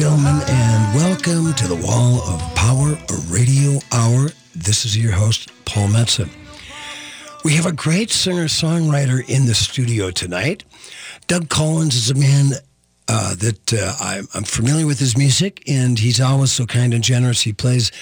gentlemen, and welcome to the Wall of Power Radio Hour. This is your host, Paul Metsa. We have a great singer-songwriter in the studio tonight. Doug Collins is a man uh, that uh, I'm, I'm familiar with his music, and he's always so kind and generous. He plays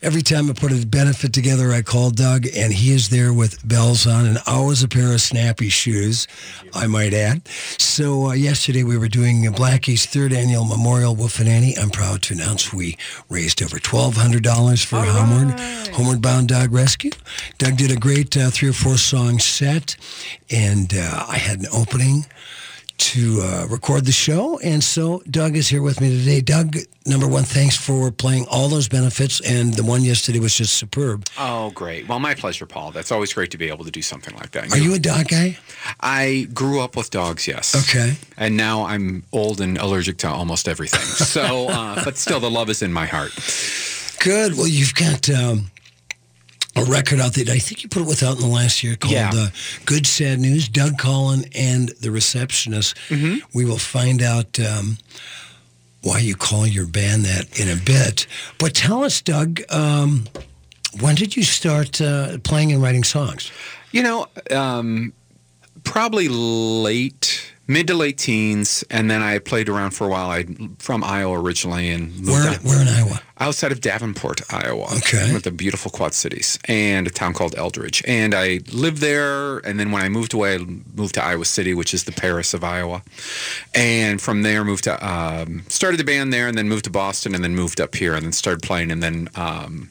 Every time I put a benefit together, I call Doug, and he is there with bells on and always a pair of snappy shoes, I might add. So uh, yesterday we were doing Blackie's third annual Memorial Wolf and Annie. I'm proud to announce we raised over $1,200 for Homeward, Homeward Bound Dog Rescue. Doug did a great uh, three or four song set, and uh, I had an opening to uh, record the show. And so Doug is here with me today. Doug, number one, thanks for playing all those benefits. And the one yesterday was just superb. Oh, great. Well, my pleasure, Paul. That's always great to be able to do something like that. Are you a dog guy? I grew up with dogs, yes. Okay. And now I'm old and allergic to almost everything. So, uh, but still, the love is in my heart. Good. Well, you've got. Um, a record out there. I think you put it without in the last year called Yeah. uh, Good Sad News. Doug Collin and the Receptionist. Mm-hmm. We will find out um, why you call your band that in a bit. But tell us, Doug, um, when did you start uh, playing and writing songs? You know, um, probably late, mid to late teens, and then I played around for a while. I'm from Iowa originally, and Where, where in Iowa? outside of Davenport, Iowa. Okay. With the beautiful Quad Cities and a town called Eldridge. And I lived there. And then when I moved away, I moved to Iowa City, which is the Paris of Iowa. And from there, moved to, um, started the band there and then moved to Boston and then moved up here and then started playing and then um,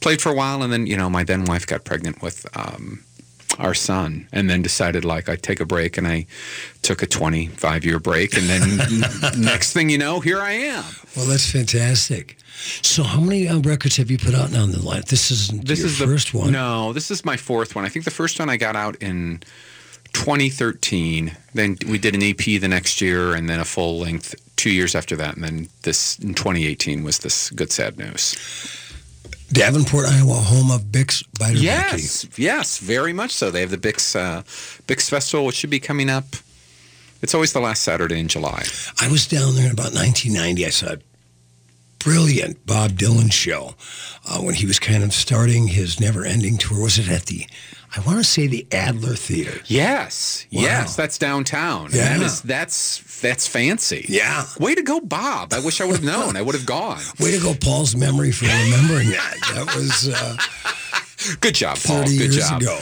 played for a while. And then, you know, my then wife got pregnant with. Um, our son, and then decided like I'd take a break, and I took a 25 year break, and then next thing you know, here I am. Well, that's fantastic. So, how many uh, records have you put out now in the life? This isn't This is first the, one. No, this is my fourth one. I think the first one I got out in 2013. Then we did an EP the next year, and then a full length two years after that, and then this in 2018 was this Good Sad News. Davenport, Iowa, home of Bix Biter Yes, yes, very much so. They have the Bix uh, Bix Festival, which should be coming up. It's always the last Saturday in July. I was down there in about 1990. I saw brilliant Bob Dylan show uh, when he was kind of starting his never-ending tour. Was it at the, I want to say the Adler Theater? Yes, Wow. yes, that's downtown. Yeah. that is that's that's fancy. Yeah. Way to go, Bob! I wish I would have known. I would have gone. Way to go, Paul's memory for remembering that. That was uh, Good job, Paul. 30 Good years job. ago.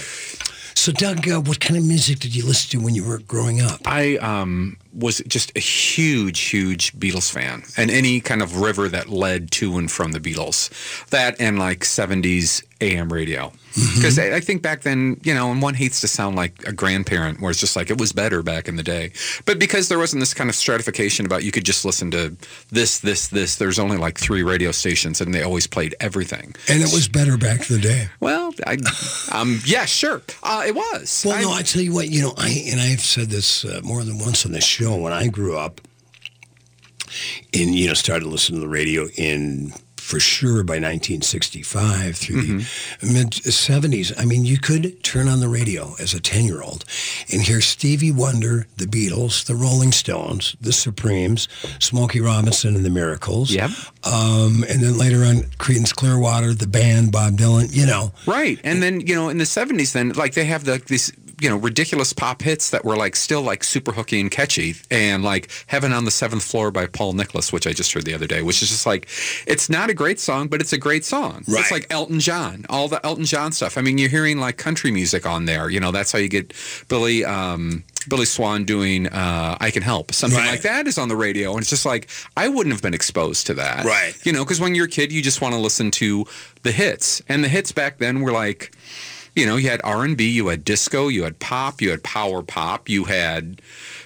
So, Doug, uh, what kind of music did you listen to when you were growing up? I um, was just a huge, huge Beatles fan, and any kind of river that led to and from the Beatles, that and like '70s AM radio. Because I, I think back then, you know, and one hates to sound like a grandparent, where it's just like it was better back in the day. But because there wasn't this kind of stratification about you could just listen to this, this, this. There's only like three radio stations, and they always played everything. And it was better back in the day. Well, I, um, yeah, sure, uh, it was. Well, I- no, I tell you what, you know, I and I've said this uh, more than once on this show. When I grew up, and you know, started listening to the radio in for sure by 1965 through the mid 70s. I mean, you could turn on the radio as a 10 year old and hear Stevie Wonder, the Beatles, the Rolling Stones, the Supremes, Smokey Robinson, and the Miracles. Yep. Um, and then later on, Creedence Clearwater, the band, Bob Dylan. You know, Right. And then, you know, in the 70s, then, like, they have the, these, you know, ridiculous pop hits that were, like, still, like, super hooky and catchy. And, like, Heaven on the Seventh Floor by Paul Nicholas, which I just heard the other day, which is just like, it's not a great song, but it's a great song. Right. It's like Elton John, all the Elton John stuff. I mean, you're hearing, like, country music on there. You know, that's how you get Billy, um, Billy Swan doing uh, I Can Help. Something Right. like that is on the radio. And it's just like, I wouldn't have been exposed to that. Right. You know, because when you're a kid, you just want to listen to the hits. And the hits back then were like, you know, you had R&B, you had disco, you had pop, you had power pop, you had,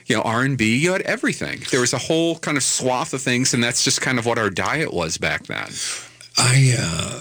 you know, R&B, you had everything. There was a whole kind of swath of things, and that's just kind of what our diet was back then. I, uh,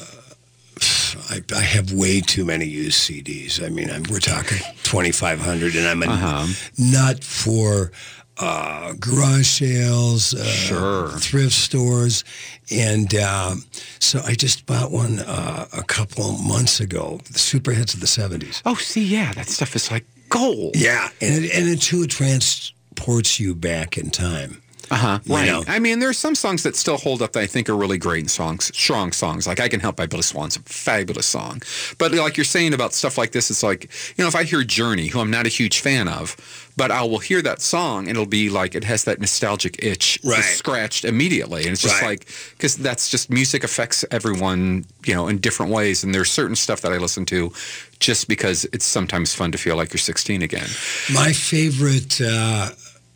I I have way too many used CDs. I mean, I'm, we're talking 2,500, and I'm a Uh-huh. nut for uh, garage sales, uh, Sure. thrift stores, and um, so I just bought one uh, a couple months ago. The super hits of the 70s. Oh, see, yeah, that stuff is like gold. Yeah, and it, and it too it transports you back in time. Uh-huh. Right. know? I mean, there are some songs that still hold up that I think are really great songs, strong songs. Like I Can Help by Billy Swan's a fabulous song. But like you're saying about stuff like this, it's like, you know, if I hear Journey, who I'm not a huge fan of, but I will hear that song and it'll be like it has that nostalgic itch Right. scratched immediately. And it's just Right. like, because that's just music affects everyone, you know, in different ways. And there's certain stuff that I listen to just because it's sometimes fun to feel like you're 16 again. My favorite uh,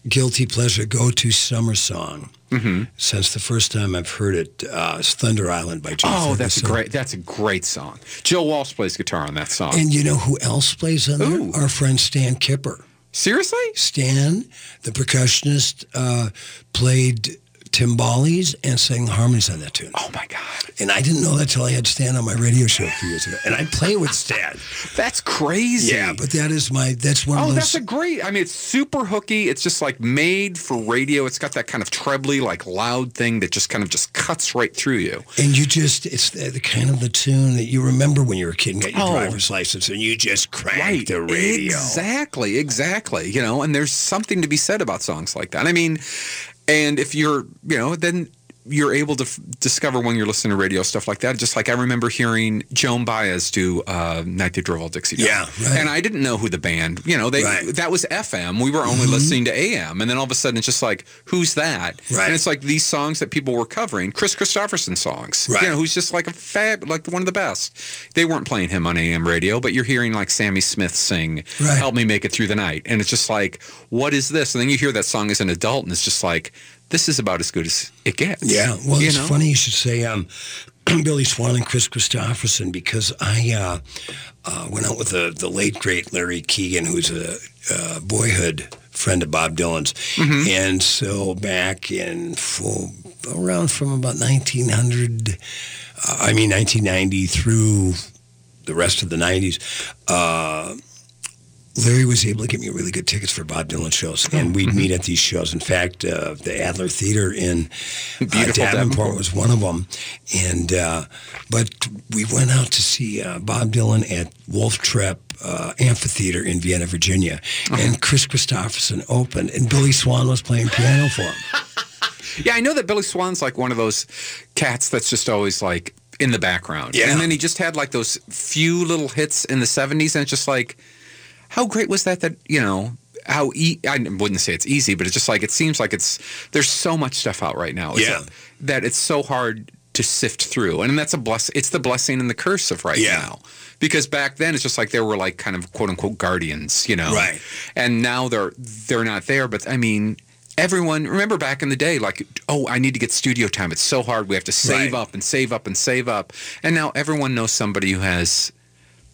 guilty pleasure go-to summer song Mm-hmm. since the first time I've heard it uh, is Thunder Island by Jim Oh, that's a Ferguson. great. That's a great song. Joe Walsh plays guitar on that song. And you know who else plays on Who? there? Our friend Stan Kipper. Seriously? Stan, the percussionist, uh, played timbales and sang harmonies on that tune. Oh my God, And I didn't know that till I had Stan on my radio show a few years ago. And I play with Stan. that's crazy. Yeah, but that is my, that's one Oh, of those. Oh, that's a great. I mean, it's super hooky. It's just like made for radio. It's got that kind of trebly, like loud thing that just kind of just cuts right through you. and you just, it's the, the kind of the tune that you remember when you were a kid and got your Oh. driver's license and you just cranked the radio. Exactly, exactly. You know, and there's something to be said about songs like that. I mean, and if you're, you know, then you're able to f- discover when you're listening to radio stuff like that. Just like I remember hearing Joan Baez do uh, "Night They Drove Old Dixie Down," Yeah, right. and I didn't know who the band. You know, they Right. Mm-hmm. that was FM. We were only listening to AM, and then all of a sudden it's just like, who's that? Right. And it's like these songs that people were covering, Kris Kristofferson songs. Right. You know, who's just like a fab, like one of the best. They weren't playing him on AM radio, but you're hearing like Sammi Smith sing. "Help Me Make It Through the Night," and it's just like, what is this? And then you hear that song as an adult, and it's just like, this is about as good as it gets. Yeah, well, it's know? funny you should say um, Billy Swan and Kris Kristofferson because I uh, uh, went out with the, the late great Larry Kegan, who's a, uh boyhood friend of Bob Dylan's, Mm-hmm. and so back in full, around from about 1900, uh, I mean 1990 through the rest of the 90s. Larry was able to get me really good tickets for Bob Dylan shows, and we'd mm-hmm. meet at these shows. In fact, uh, the Adler Theater in uh, Davenport, Davenport. was one of them. And uh, but we went out to see uh, Bob Dylan at Wolf Trap uh, Amphitheater in Vienna, Virginia, Uh-huh. and Kris Kristofferson opened, and Billy Swan was playing piano for him. Yeah, I know that Billy Swan's like one of those cats that's just always like in the background. Yeah. And then he just had like those few little hits in the 70s, and it's just like, how great was that that, you know, how e- I wouldn't say it's easy, but it's just like it seems like it's there's so much stuff out right now. Yeah. that it's so hard to sift through. And that's a bless it's the blessing and the curse of right Yeah. now. Because back then it's just like there were like kind of quote unquote guardians, you know. Right. And now they're they're not there, but I mean everyone remember back in the day like oh i need to get studio time it's so hard we have to save Right. up and save up and save up and now everyone knows somebody who has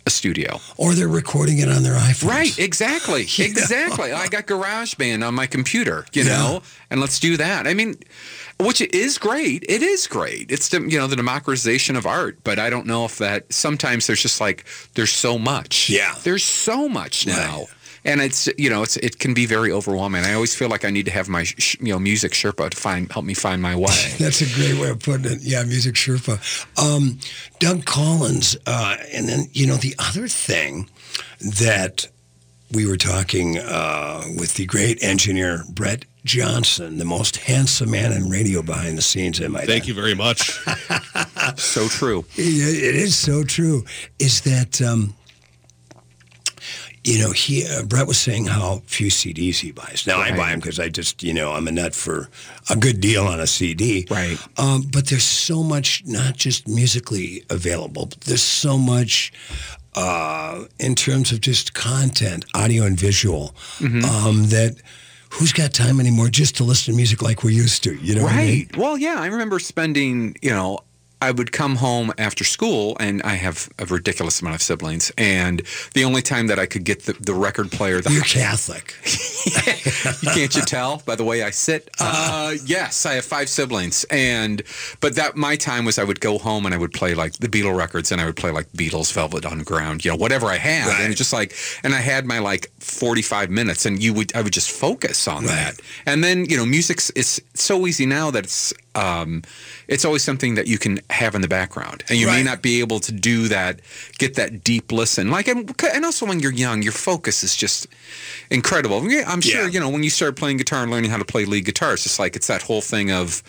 a studio Or they're recording it on their iPhone. right exactly know? exactly i got garageband on my computer you Yeah. know and let's do that i mean which is great it is great it's the you know the democratization of art but i don't know if that sometimes there's just like there's so much Yeah. there's so much now Right. And it's you know it's it can be very overwhelming. I always feel like I need to have my sh- you know music Sherpa to find help me find my way. That's a great way of putting it. Yeah, music Sherpa. Um, Doug Collins. Uh, and then, you know, the other thing that we were talking uh, with the great engineer, Brett Johnson, the most handsome man in radio behind the scenes, am I? Thank you very much. so true. It it is so true. Is that um, you know he uh, Brett was saying how few CDs he buys. Now I buy them because I just you know I'm a nut for a good deal on a CD. Right. Um, but there's so much not just musically available. But there's so much. Uh, in terms of just content, audio and visual, Mm-hmm. um, that who's got time anymore just to listen to music like we used to? You know, what I mean? Right. Well, yeah, I remember spending, you know, I would come home after school, and I have a ridiculous amount of siblings, and the only time that I could get the, the record player, the You're Catholic. can't you tell by the way I sit? Uh, yes, I have five siblings, and but that my time was I would go home and I would play like the Beatle records, and I would play like Beatles, Velvet Underground, you know, whatever I had, Right. and just like, and I had my like forty five minutes, and you would I would just focus on Right. that, and then you know, music is so easy now that it's um, it's always something that you can have in the background, and you may not be able to do that, get that deep listen, like, and, and also when you're young, your focus is just incredible. I'm sure Yeah. you know when you start playing guitar and learning how to play lead guitar, it's just like it's that whole thing of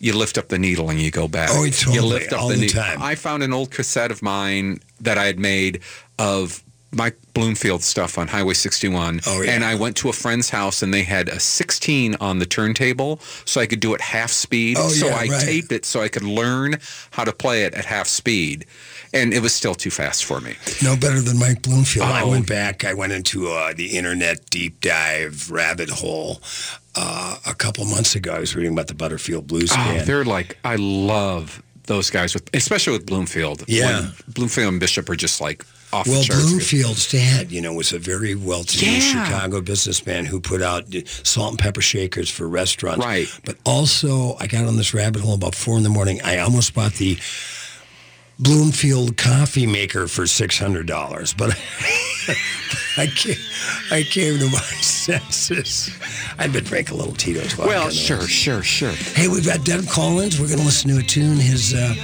you lift up the needle and you go back. Oh, You totally, lift up all the needle. time. I found an old cassette of mine that I had made of Mike Bloomfield stuff on Highway 61. Oh, yeah. And I went to a friend's house and they had a 16 on the turntable so I could do it half speed. Oh, so yeah, I right. taped it so I could learn how to play it at half speed. And it was still too fast for me. No better than Mike Bloomfield. I Oh. went back. I went into uh, the internet deep dive rabbit hole uh, a couple months ago. I was reading about the Butterfield Blues Oh, Band. they're like I love those guys with especially with Bloomfield. Yeah. When Bloomfield and Bishop are just like off Well. Bloomfield's dad, you know, was a very wealthy Yeah. Chicago businessman who put out salt and pepper shakers for restaurants. Right. But also, I got on this rabbit hole about four in the morning. I almost bought the Bloomfield coffee maker for six hundred dollars, but I came, I came to my senses. I'd been drinking a little Tito's. Well, sure, sure, sure. Hey, we've got Dev Collins. We're going to listen to a tune. His uh,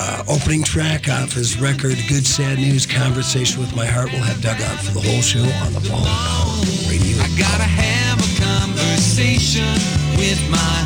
uh, opening track off his record, Good Sad News Conversation with My Heart. We'll have Doug on for the whole show on the Paul Radio. I gotta have a conversation with my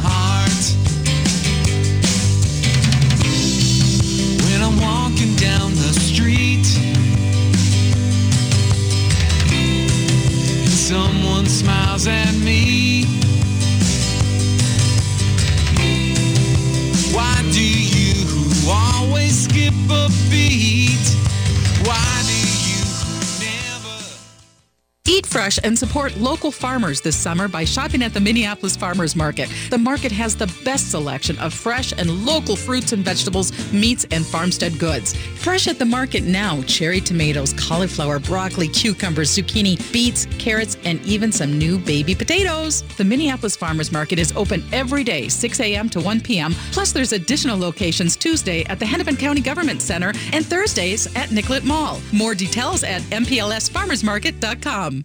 and support local farmers this summer by shopping at the Minneapolis Farmers Market. The market has the best selection of fresh and local fruits and vegetables, meats, and farmstead goods. Fresh at the market now cherry tomatoes, cauliflower, broccoli, cucumbers, zucchini, beets, carrots, and even some new baby potatoes. The Minneapolis Farmers Market is open every day, 6 a.m. to 1 p.m. Plus, there's additional locations Tuesday at the Hennepin County Government Center and Thursdays at Nicollet Mall. More details at mplsfarmersmarket.com.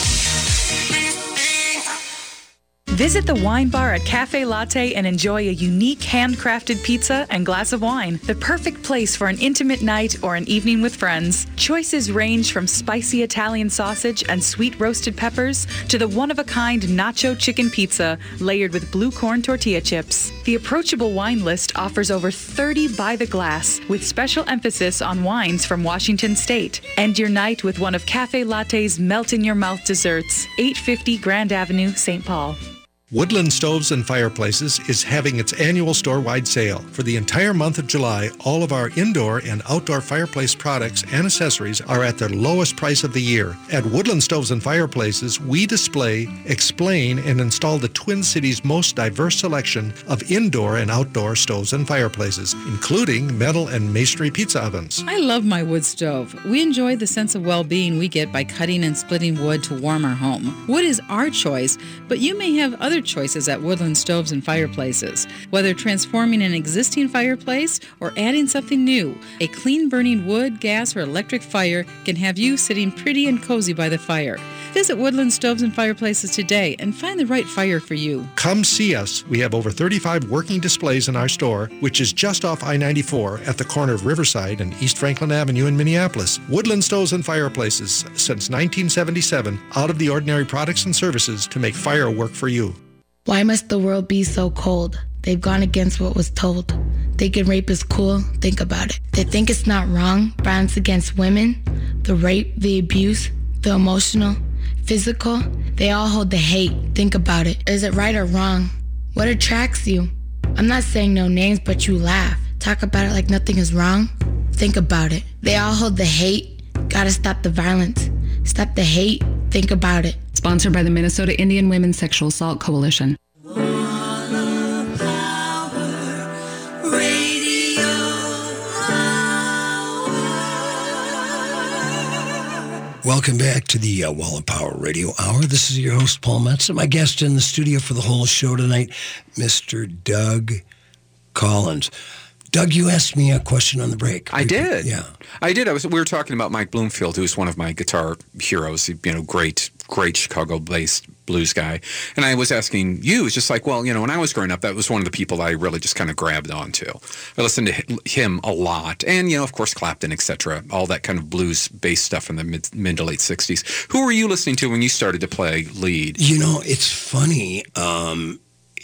Visit the wine bar at Cafe Latte and enjoy a unique handcrafted pizza and glass of wine. The perfect place for an intimate night or an evening with friends. Choices range from spicy Italian sausage and sweet roasted peppers to the one of a kind nacho chicken pizza layered with blue corn tortilla chips. The approachable wine list offers over 30 by the glass with special emphasis on wines from Washington State. End your night with one of Cafe Latte's melt in your mouth desserts, 850 Grand Avenue, St. Paul. Woodland Stoves and Fireplaces is having its annual store-wide sale. For the entire month of July, all of our indoor and outdoor fireplace products and accessories are at their lowest price of the year. At Woodland Stoves and Fireplaces, we display, explain, and install the Twin Cities' most diverse selection of indoor and outdoor stoves and fireplaces, including metal and masonry pizza ovens. I love my wood stove. We enjoy the sense of well being we get by cutting and splitting wood to warm our home. Wood is our choice, but you may have other choices at Woodland Stoves and Fireplaces. Whether transforming an existing fireplace or adding something new, a clean burning wood, gas, or electric fire can have you sitting pretty and cozy by the fire. Visit Woodland Stoves and Fireplaces today and find the right fire for you. Come see us. We have over 35 working displays in our store, which is just off I-94 at the corner of Riverside and East Franklin Avenue in Minneapolis. Woodland Stoves and Fireplaces, since 1977, out of the ordinary products and services to make fire work for you. Why must the world be so cold? They've gone against what was told. Thinking rape is cool, think about it. They think it's not wrong, violence against women, the rape, the abuse, the emotional, physical. They all hold the hate, think about it. Is it right or wrong? What attracts you? I'm not saying no names, but you laugh. Talk about it like nothing is wrong. Think about it. They all hold the hate. Gotta stop the violence. Stop the hate. Think about it. Sponsored by the Minnesota Indian Women's Sexual Assault Coalition. Welcome back to the uh, Wall of Power Radio Hour. This is your host, Paul Metsa. My guest in the studio for the whole show tonight, Mr. Doug Collins. Doug, you asked me a question on the break. I did. Yeah. I did. I was. We were talking about Mike Bloomfield, who's one of my guitar heroes. You know, great, great Chicago-based blues guy. And I was asking you, it's just like, well, you know, when I was growing up, that was one of the people that I really just kind of grabbed onto. I listened to him a lot, and you know, of course, Clapton, etc. All that kind of blues-based stuff in the mid, mid to late '60s. Who were you listening to when you started to play lead? You know, it's funny. Um,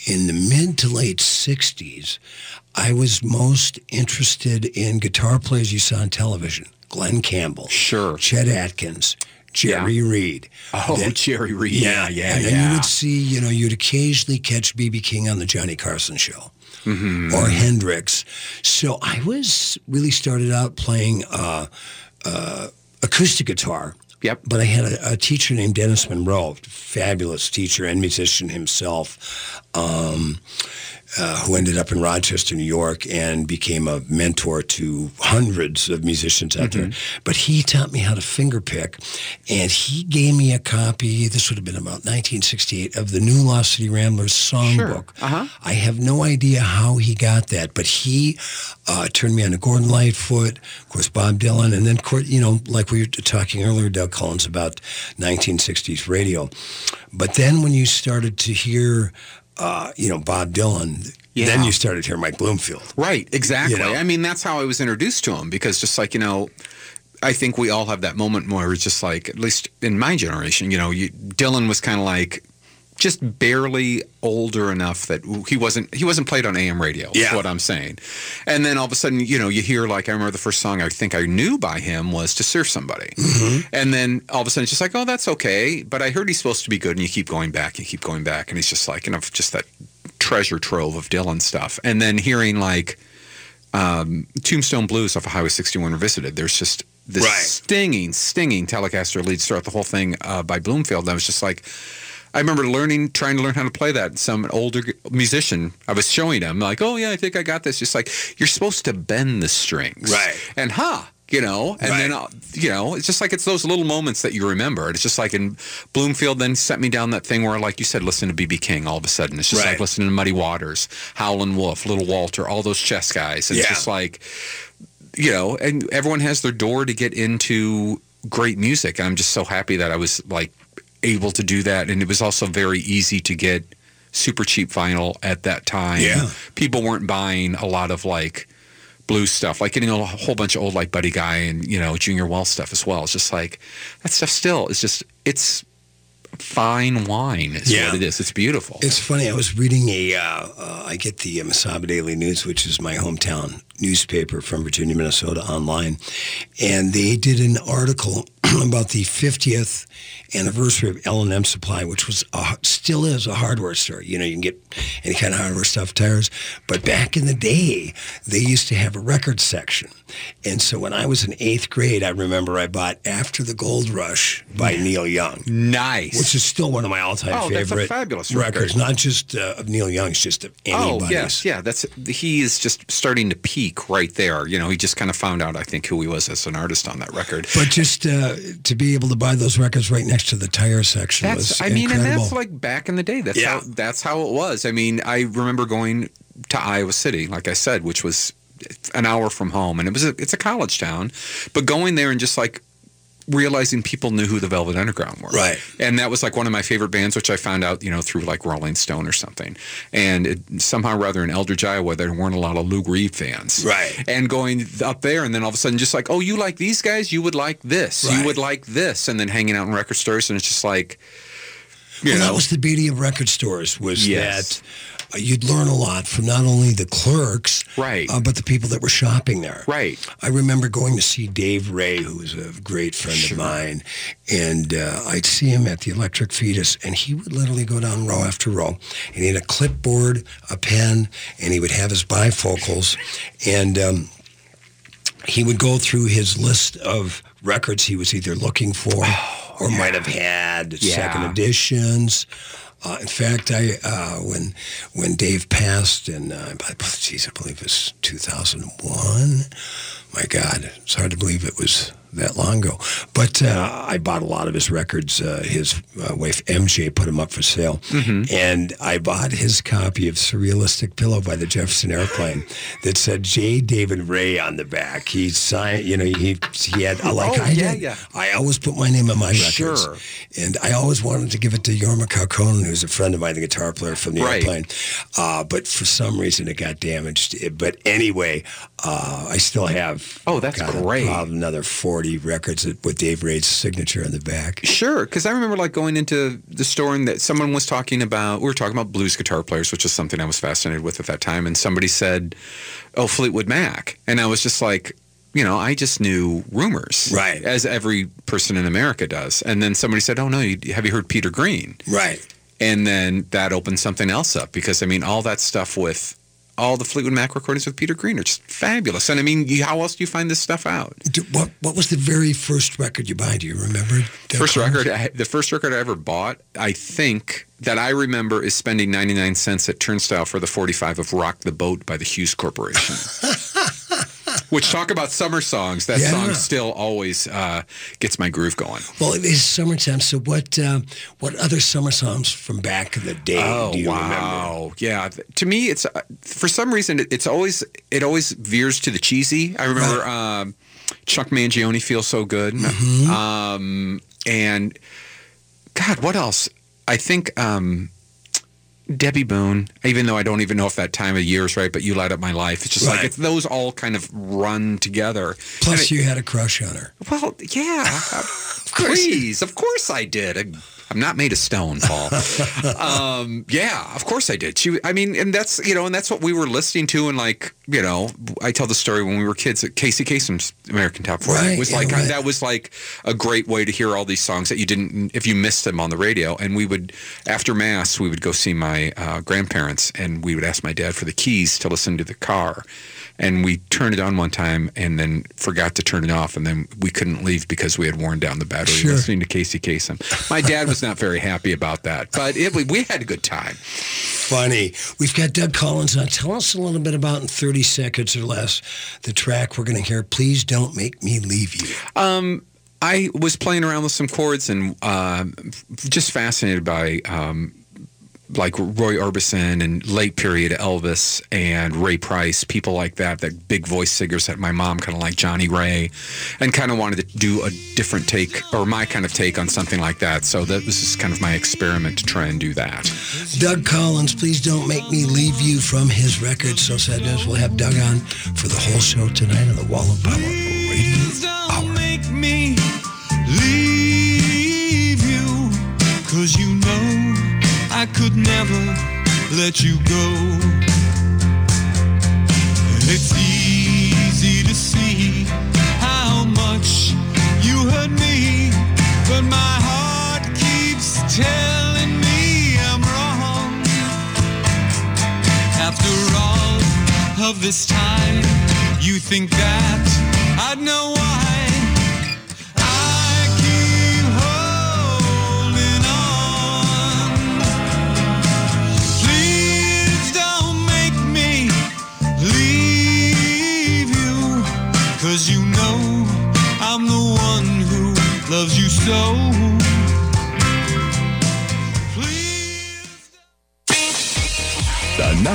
in the mid to late 60s, I was most interested in guitar players you saw on television. Glen Campbell. Sure. Chet Atkins. Jerry Reed. Oh, Then- Jerry Reed. Yeah, yeah, and yeah. you would see, you know, you'd occasionally catch B.B. King on the Johnny Carson show Mm-hmm. or Hendrix. So I was really started out playing uh, uh, acoustic guitar. Yep. But I had a, a teacher named Dennis Monroe, fabulous teacher and musician himself, um, uh, who ended up in Rochester, New York, and became a mentor to hundreds of musicians out there. But he taught me how to finger pick, and he gave me a copy. This would have been about 1968 of the New Lost City Ramblers songbook. Uh-huh. I have no idea how he got that, but he uh, turned me on to Gordon Lightfoot, of course, Bob Dylan, and then, you know, like we were talking earlier, Doug Collins, about 1960s radio. But then when you started to hear, uh, you know, Bob Dylan, Yeah. then you started to hear Mike Bloomfield. Right, exactly. You know? I mean, that's how I was introduced to him because just like, you know, I think we all have that moment where it's just like, at least in my generation, you know, you, Dylan was kind of like just barely older enough that he wasn't he wasn't played on AM radio. Is what I'm saying. And then all of a sudden, you know, you hear like I remember the first song I think I knew by him was "To Serve Somebody," and then all of a sudden it's just like, oh, that's okay. But I heard he's supposed to be good, and you keep going back, you keep going back, and he's just like, you know, just that treasure trove of Dylan stuff. And then hearing like um, Tombstone Blues off of Highway 61 Revisited. There's just this Right. stinging, stinging Telecaster leads throughout the whole thing uh, by Bloomfield. And I was just like, I remember learning, trying to learn how to play that. Some older musician, I was showing him, like, oh, yeah, I think I got this. Just like, you're supposed to bend the strings. Right. And, huh, you know, and then, Right. uh, you know, it's just like it's those little moments that you remember. It's just like in Bloomfield then set me down that thing where, like you said, listen to B.B. King all of a sudden. It's just Right. like listening to Muddy Waters, Howlin' Wolf, Little Walter, all those chess guys. It's Yeah. just like, you know, and everyone has their door to get into great music. I'm just so happy that I was like able to do that. And it was also very easy to get super cheap vinyl at that time. Yeah. People weren't buying a lot of like blues stuff, like getting a whole bunch of old like Buddy Guy and, you know, Junior Wells stuff as well. It's just like that stuff still is just, it's fine wine is Yeah. what it is. It's beautiful. It's funny. I was reading a. Uh, uh, I get the uh, Mesabi Daily News, which is my hometown newspaper from Virginia, Minnesota, online, and they did an article about the 50th anniversary of L and M Supply, which was a, still is a hardware store. You know, you can get any kind of hardware stuff, tires. But back in the day, they used to have a record section, and so when I was in eighth grade, I remember I bought After the Gold Rush by Neil Young nice. which is still one of my all-time Oh, that's a favorite fabulous records. Not just uh, of Neil Young's, just of anybody. Oh yes, yeah. That's he is just starting to peak right there. You know, he just kind of found out, I think, who he was as an artist on that record. But just uh, to be able to buy those records right next to the tire section That's, was I mean, incredible. and that's like back in the day. That's Yeah. how that's how it was. I mean, I remember going to Iowa City, like I said, which was an hour from home, and it was a, it's a college town, but going there and just like realizing people knew who the Velvet Underground were. Right. And that was like one of my favorite bands, which I found out, you know, through like Rolling Stone or something. And it, somehow, rather in Eldridge, Iowa, there weren't a lot of Lou Reed fans. Right. And going up there, and then all of a sudden, just like, oh, you like these guys? You would like this. Right. You would like this. And then hanging out in record stores, and it's just like, you well, know. that was the beauty of record stores was Yes. that uh, you'd learn a lot from not only the clerks, Right. uh, but the people that were shopping there. Right. I remember going to see Dave Ray, who was a great friend of mine, and uh, I'd see him at the Electric Fetus, and he would literally go down row after row, and he had a clipboard, a pen, and he would have his bifocals, and um, he would go through his list of records he was either looking for or might have had Oh, Yeah. second editions. Uh, in fact, I uh, when when Dave passed, and uh, geez, I believe it was 2001. My God, it's hard to believe it was that long ago. But uh, I bought a lot of his records. Uh, his uh, wife MJ put them up for sale, and I bought his copy of "Surrealistic Pillow" by the Jefferson Airplane that said J. David Ray on the back. He signed, you know, he he had like Oh, I yeah, did. yeah. I always put my name on my records, Sure. and I always wanted to give it to Jorma Kaukonen, who's a friend of mine, the guitar player from the Right. Airplane. Uh, but for some reason, it got damaged. But anyway, uh, I still have. Oh, that's great. About another forty records with Dave Ray's signature on the back. Sure, because I remember like going into the store and that someone was talking about we were talking about blues guitar players, which is something I was fascinated with at that time, and somebody said, "Oh, Fleetwood Mac," and I was just like. You know, I just knew rumors, Right. As every person in America does. And then somebody said, "Oh no, you, have you heard Peter Green?" Right. And then that opened something else up because I mean, all that stuff with all the Fleetwood Mac recordings with Peter Green are just fabulous. And I mean, you, how else do you find this stuff out? Do- What What was the very first record you buy? Do you remember? First Collins? record, I, the first record I ever bought, I think that I remember is spending 99 cents at Turnstile for the 45 of Rock the Boat by the Hues Corporation. Which talk about summer songs. That Yeah. song still always uh, gets my groove going. Well, it is summertime. So what? Uh, what other summer songs from back in the day do you remember? Oh, wow! Yeah, to me, it's uh, for some reason it, it's always it always veers to the cheesy. I remember um, Chuck Mangione feels so good, Mm-hmm. um, and God, what else? I think um, Debbie Boone. Even though I don't even know if that time of year is right, but you light up my life. It's just like it's, those all kind of run together. Plus, it- you had a crush on her. well, yeah. of Please, of course I did. I, I'm not made of stone, Paul. um, yeah, of course I did. She, I mean, and that's you know, and that's what we were listening to, and like you know, I tell the story when we were kids at Casey Kasem's American Top 40 Right, was yeah, like right. that was like a great way to hear all these songs that you didn't if you missed them on the radio. And we would after mass we would go see my uh, grandparents, and we would ask my dad for the keys to listen to the car. And we turned it on one time and then forgot to turn it off. And then we couldn't leave because we had worn down the battery Sure. listening to Casey Kasem. My dad was not very happy about that, but it, we had a good time. Funny. We've got Doug Collins on. Tell us a little bit about in 30 seconds or less the track we're going to hear. Please don't make me leave you. Um, I was playing around with some chords and um just fascinated by um, like Roy Orbison and late period Elvis and Ray Price, people like that, that big voice singers that my mom kind of like Johnnie Ray, and kind of wanted to do a different take or my kind of take on something like that. So that was just kind of my experiment to try and do that. Doug Collins, please don't make me leave you from his record. So Sad News. We'll have Doug on for the whole show tonight on the Wall of Power Radio Hour. Let you go. It's easy to see how much you hurt me. But my heart keeps telling me I'm wrong. After all of this time, you think that I'd know so.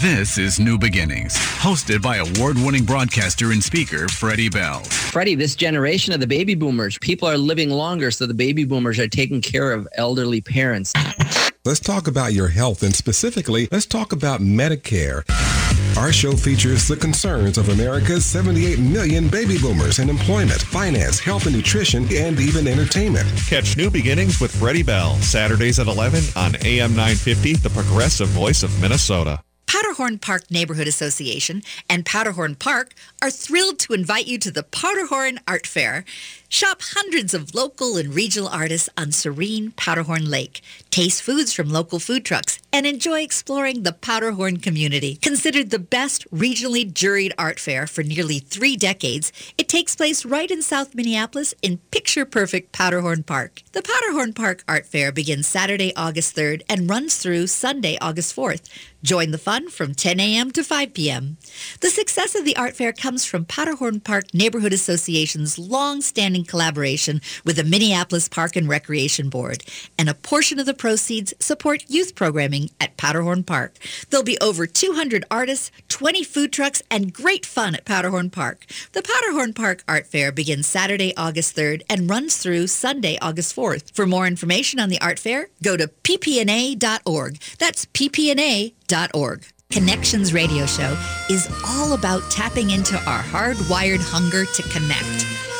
This is New Beginnings, hosted by award-winning broadcaster and speaker Freddie Bell. Freddie, this generation of the baby boomers, people are living longer, so the baby boomers are taking care of elderly parents. Let's talk about your health and specifically, let's talk about Medicare. Our show features the concerns of America's 78 million baby boomers in employment, finance, health and nutrition, and even entertainment. Catch New Beginnings with Freddie Bell, Saturdays at 11 on AM 950, the progressive voice of Minnesota. Powderhorn Park Neighborhood Association and Powderhorn Park are thrilled to invite you to the Powderhorn Art Fair. Shop hundreds of local and regional artists on serene Powderhorn Lake. Taste foods from local food trucks and enjoy exploring the Powderhorn community. Considered the best regionally juried art fair for nearly three decades, it takes place right in South Minneapolis in picture-perfect Powderhorn Park. The Powderhorn Park Art Fair begins Saturday, August 3rd and runs through Sunday, August 4th. Join the fun from 10 a.m. to 5 p.m. The success of the art fair comes from Powderhorn Park Neighborhood Association's long-standing collaboration with the Minneapolis Park and Recreation Board, and a portion of the proceeds support youth programming at Powderhorn Park. There'll be over 200 artists, 20 food trucks, and great fun at Powderhorn Park. The Powderhorn Park Art Fair begins Saturday, August 3rd and runs through Sunday, August 4th. For more information on the art fair, go to ppna.org. That's ppna.org. Connections Radio Show is all about tapping into our hardwired hunger to connect.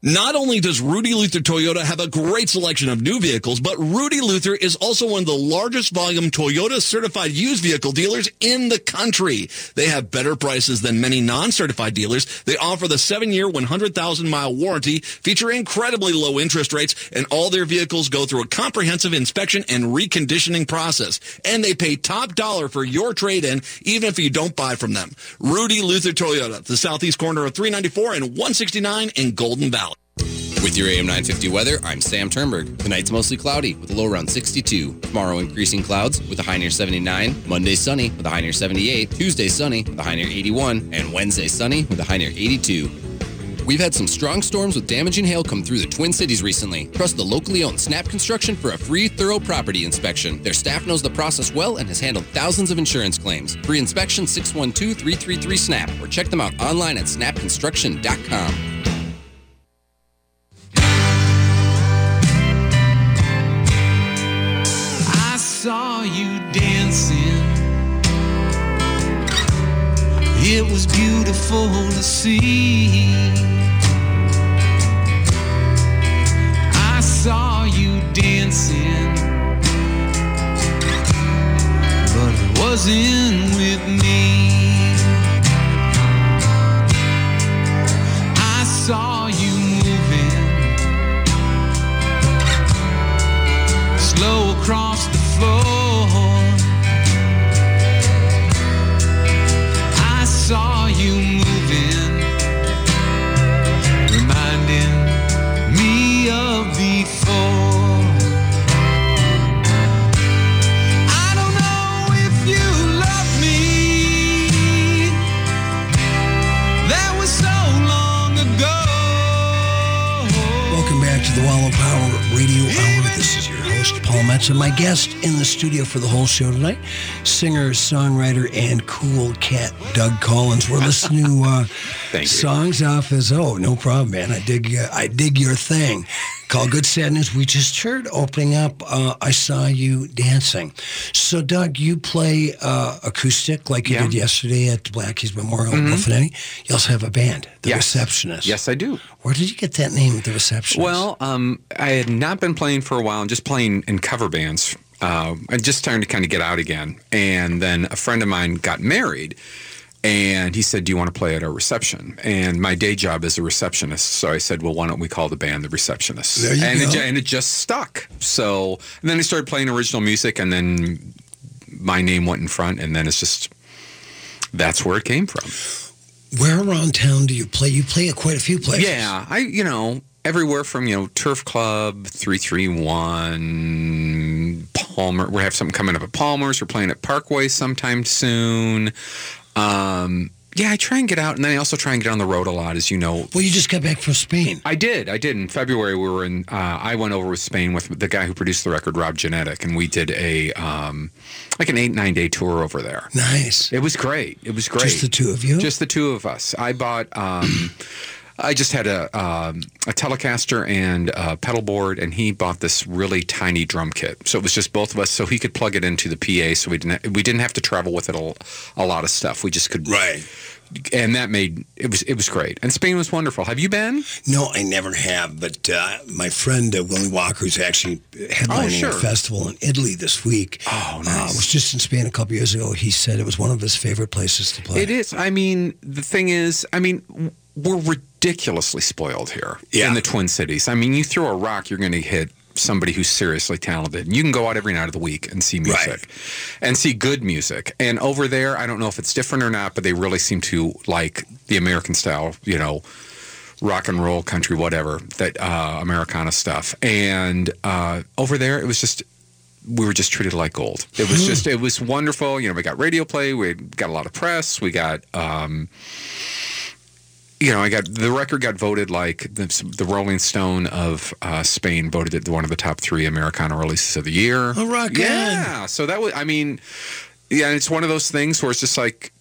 Not only does Rudy Luther Toyota have a great selection of new vehicles, but Rudy Luther is also one of the largest volume Toyota certified used vehicle dealers in the country. They have better prices than many non-certified dealers. They offer the seven-year, 100,000 mile warranty, feature incredibly low interest rates, and all their vehicles go through a comprehensive inspection and reconditioning process. And they pay top dollar for your trade-in, even if you don't buy from them. Rudy Luther Toyota, the southeast corner of 394 and 169 in Golden Valley. With your AM 950 weather, I'm Sam Turnberg. Tonight's mostly cloudy with a low around 62. Tomorrow, increasing clouds with a high near 79. Monday, sunny with a high near 78. Tuesday, sunny with a high near 81. And Wednesday, sunny with a high near 82. We've had some strong storms with damaging hail come through the Twin Cities recently. Trust the locally owned Snap Construction for a free, thorough property inspection. Their staff knows the process well and has handled thousands of insurance claims. Free inspection 612 333 SNAP or check them out online at snapconstruction.com. saw you dancing. It was beautiful to see. I saw you dancing, but it wasn't with me. I saw you moving slow across the I saw you moving, reminding me of before. Paul Metsa, and my guest in the studio for the whole show tonight, singer, songwriter, and cool cat Doug Collins. We're listening to uh, songs off his. Oh, no problem, man. I dig. Uh, I dig your thing. Called Good Sadness. We just heard opening up. Uh, I saw you dancing. So, Doug, you play uh, acoustic like you Yeah. did yesterday at the Keys Memorial in. Wolfenany. You also have a band, The Yes. Receptionist. Yes, I do. Where did you get that name, The Receptionist? Well, um, I had not been playing for a while and just playing in cover bands. Uh, I just starting to kind of get out again. And then a friend of mine got married and he said, Do you want to play at our reception? And my day job is a receptionist. So I said, Well, why don't we call the band the Receptionists? And, It, and it just stuck. So and then I started playing original music and then my name went in front. And then it's just, that's where it came from. Where around town do you play? You play at quite a few places. Yeah, I you know everywhere from you know Turf Club, three three one, Palmer. We have something coming up at Palmer's. We're playing at Parkway sometime soon. Um, yeah, I try and get out, and then I also try and get on the road a lot, as you know. Well, you just got back from Spain. I did. I did. In February, we were in. Uh, I went over with Spain with the guy who produced the record, Rob Genetic, and we did a um, like an eight nine day tour over there. Nice. It was great. It was great. Just the two of you? Just the two of us. I bought um, I just had a um, a Telecaster and a pedal board, and he bought this really tiny drum kit. So it was just both of us, so he could plug it into the PA. So we didn't we didn't have to travel with it a, a lot of stuff. We just could right. And that made it was it was great. And Spain was wonderful. Have you been? No, I never have. But uh, my friend uh, Willie Walker is actually headlining Oh, sure. a festival in Italy this week. Oh, nice. Uh, was just in Spain a couple years ago. He said it was one of his favorite places to play. It is. I mean, the thing is, I mean, we're ridiculously spoiled here in the Twin Cities. I mean, you throw a rock, you're going to hit somebody who's seriously talented. And you can go out every night of the week and see music and see good music. And over there, I don't know if it's different or not, but they really seem to like the American style, you know, rock and roll, country, whatever, that uh, Americana stuff. And uh, over there, it was just we were just treated like gold. It was just, it was wonderful. You know, we got radio play, we got a lot of press, we got, um, you know, I got the record got voted like the, the Rolling Stone of uh, Spain voted it one of the top three Americana releases of the year. Oh, rock yeah. So that was, I mean, yeah, it's one of those things where it's just like